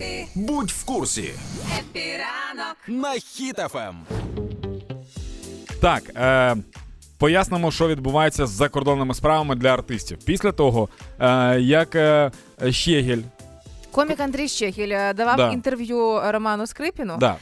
Епі, Будь в курсі епіранок. на Хіт-ФМ. Так, е, пояснимо, що відбувається з закордонними справами для артистів. Після того, е, як е, Щегель, Комік Андрій Щегіль е, давав Да. інтерв'ю Роману Скрипіну, да,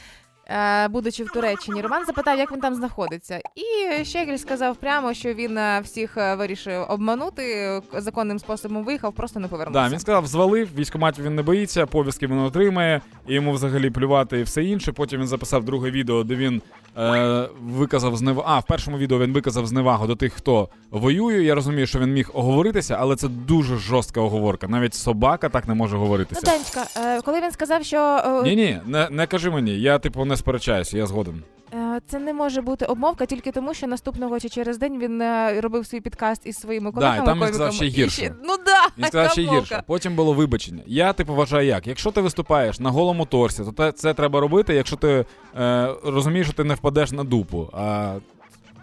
будучи в Туреччині. Роман запитав, як він там знаходиться. І Щегіль сказав прямо, що він е, всіх е, вирішив обманути, е, законним способом виїхав, просто не повернувся. да, він сказав, звалив, військоматів він не боїться, повістки він отримає, і йому взагалі плювати і все інше. Потім він записав друге відео, де він е, виказав зневагу. А, в першому відео він виказав зневагу до тих, хто воює. Я розумію, що він міг оговоритися, але це дуже жорстка оговорка. Навіть собака так не може Ну, говоритися. Данечка, е, коли він сказав, що е, Ні, ні, не, не кажи мені. Я типу не сперечаюся, я згоден. е, це не може бути обмовка тільки тому, що наступного чи через день він е, робив свій підкаст із своїми колегами. і там він сказав ще гірше. Ну да, Він сказав ще гірше. Потім було вибачення. Я типу вважаю як. Якщо ти виступаєш на голому торсі, то це треба робити, якщо ти е, розумієш, що ти не впадеш на дупу. А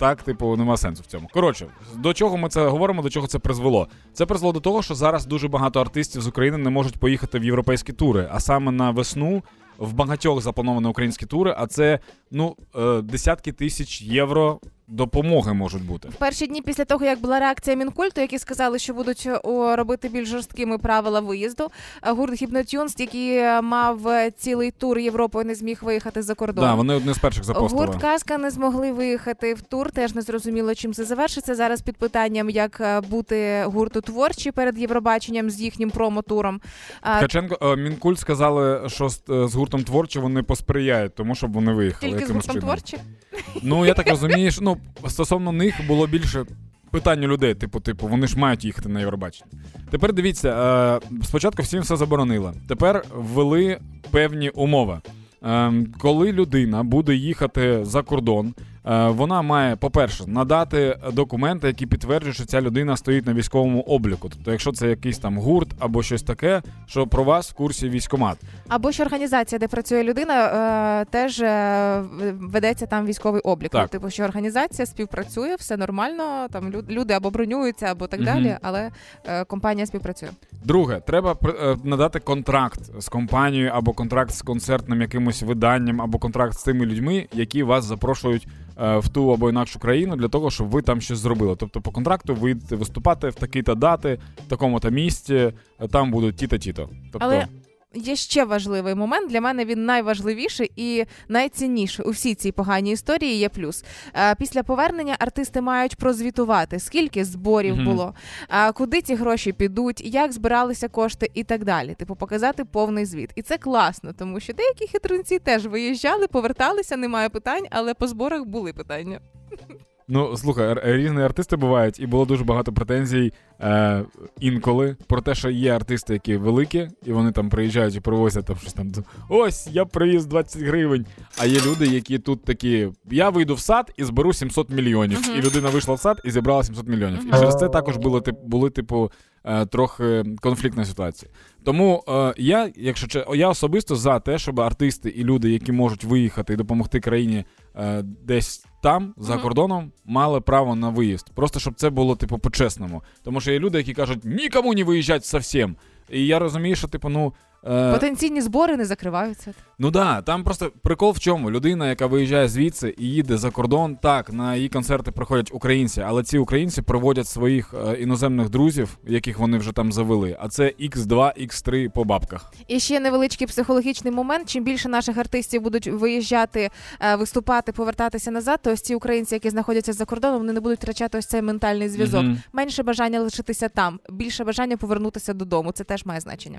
так, типу, нема сенсу в цьому. Коротше, до чого ми це говоримо, до чого це призвело? Це призвело до того, що зараз дуже багато артистів з України не можуть поїхати в європейські тури, а саме на весну. В багатьох заплановані українські тури, а це ну е, десятки тисяч євро допомоги можуть бути. В перші дні після того, як була реакція Мінкульту, які сказали, що будуть робити більш жорсткими правила виїзду. е, Гурт Гіпнотюнс, який е, мав е, цілий тур Європою, не зміг виїхати за кордон. Да, вони одні з перших запостили. Гурт Казка не змогли виїхати в тур. Теж не зрозуміло, чим це завершиться. Зараз під питанням, як е, бути гурту творчі перед Євробаченням з їхнім промо-туром. Ткаченко е, Мінкульт сказали, що з, е, гуртом творчі вони посприяють, тому щоб вони виїхали. Тільки з гуртом чином. творчі. Ну я так розумію, що ну стосовно них було більше питань у людей. Типу, типу, вони ж мають їхати на Євробачення. Тепер дивіться, е, спочатку всім все заборонили. Тепер ввели певні умови. Е, коли людина буде їхати за кордон, вона має, по-перше, надати документи, які підтверджують, що ця людина стоїть на військовому обліку. Тобто, якщо це якийсь там гурт або щось таке, що про вас в курсі військомат. Або ж організація, де працює людина, е, теж е, ведеться там військовий облік. Так. Типу, що організація співпрацює, все нормально. Там люди або бронюються, або так далі, але е, компанія співпрацює. Друге, треба е, надати контракт з компанією або контракт з концертним якимось виданням, або контракт з тими людьми, які вас запрошують е, в ту або інакшу країну для того, щоб ви там щось зробили. Тобто, по контракту ви виступати в такі-то дати, в такому-то місці, е, там будуть ті-то, ті-то. Тобто, Але є ще важливий момент. Для мене він найважливіший і найцінніший у всій цій поганій історії. Є плюс. Е, Після повернення артисти мають прозвітувати, скільки зборів Мгм. було, е, куди ці гроші підуть, як збиралися кошти і так далі. Типу, показати повний звіт. І це класно, тому що деякі хитрунці теж виїжджали, поверталися, немає питань, але по зборах були питання. Ну, слухай, різні артисти бувають, і було дуже багато претензій е, інколи про те, що є артисти, які великі, і вони там приїжджають і привозять там щось там. Ось, я привіз 20 гривень. А є люди, які тут такі: я вийду в сад і зберу 700 мільйонів. Мгм. І людина вийшла в сад і зібрала 700 мільйонів. І через це також було, тип- були, типу, трохи конфліктна ситуація. Тому е, я, якщо че- я особисто за те, щоб артисти і люди, які можуть виїхати і допомогти країні е, десь там, за Мгм. кордоном, мали право на виїзд. Просто щоб це було, типу, по-чесному. Тому що є люди, які кажуть, нікому не виїжджати зовсім. І я розумію, що, типу, ну. Е, Потенційні збори не закриваються. Ну да, там просто прикол в чому. Людина, яка виїжджає звідси і їде за кордон, так, на її концерти приходять українці, але ці українці проводять своїх е, іноземних друзів, яких вони вже там завели. А це X2, X3 по бабках. І ще невеличкий психологічний момент. Чим більше наших артистів будуть виїжджати, е, виступати, повертатися назад, то ось ці українці, які знаходяться за кордоном, вони не будуть втрачати ось цей ментальний зв'язок. Мгм. Менше бажання лишитися там, більше бажання повернутися додому. Це теж має значення.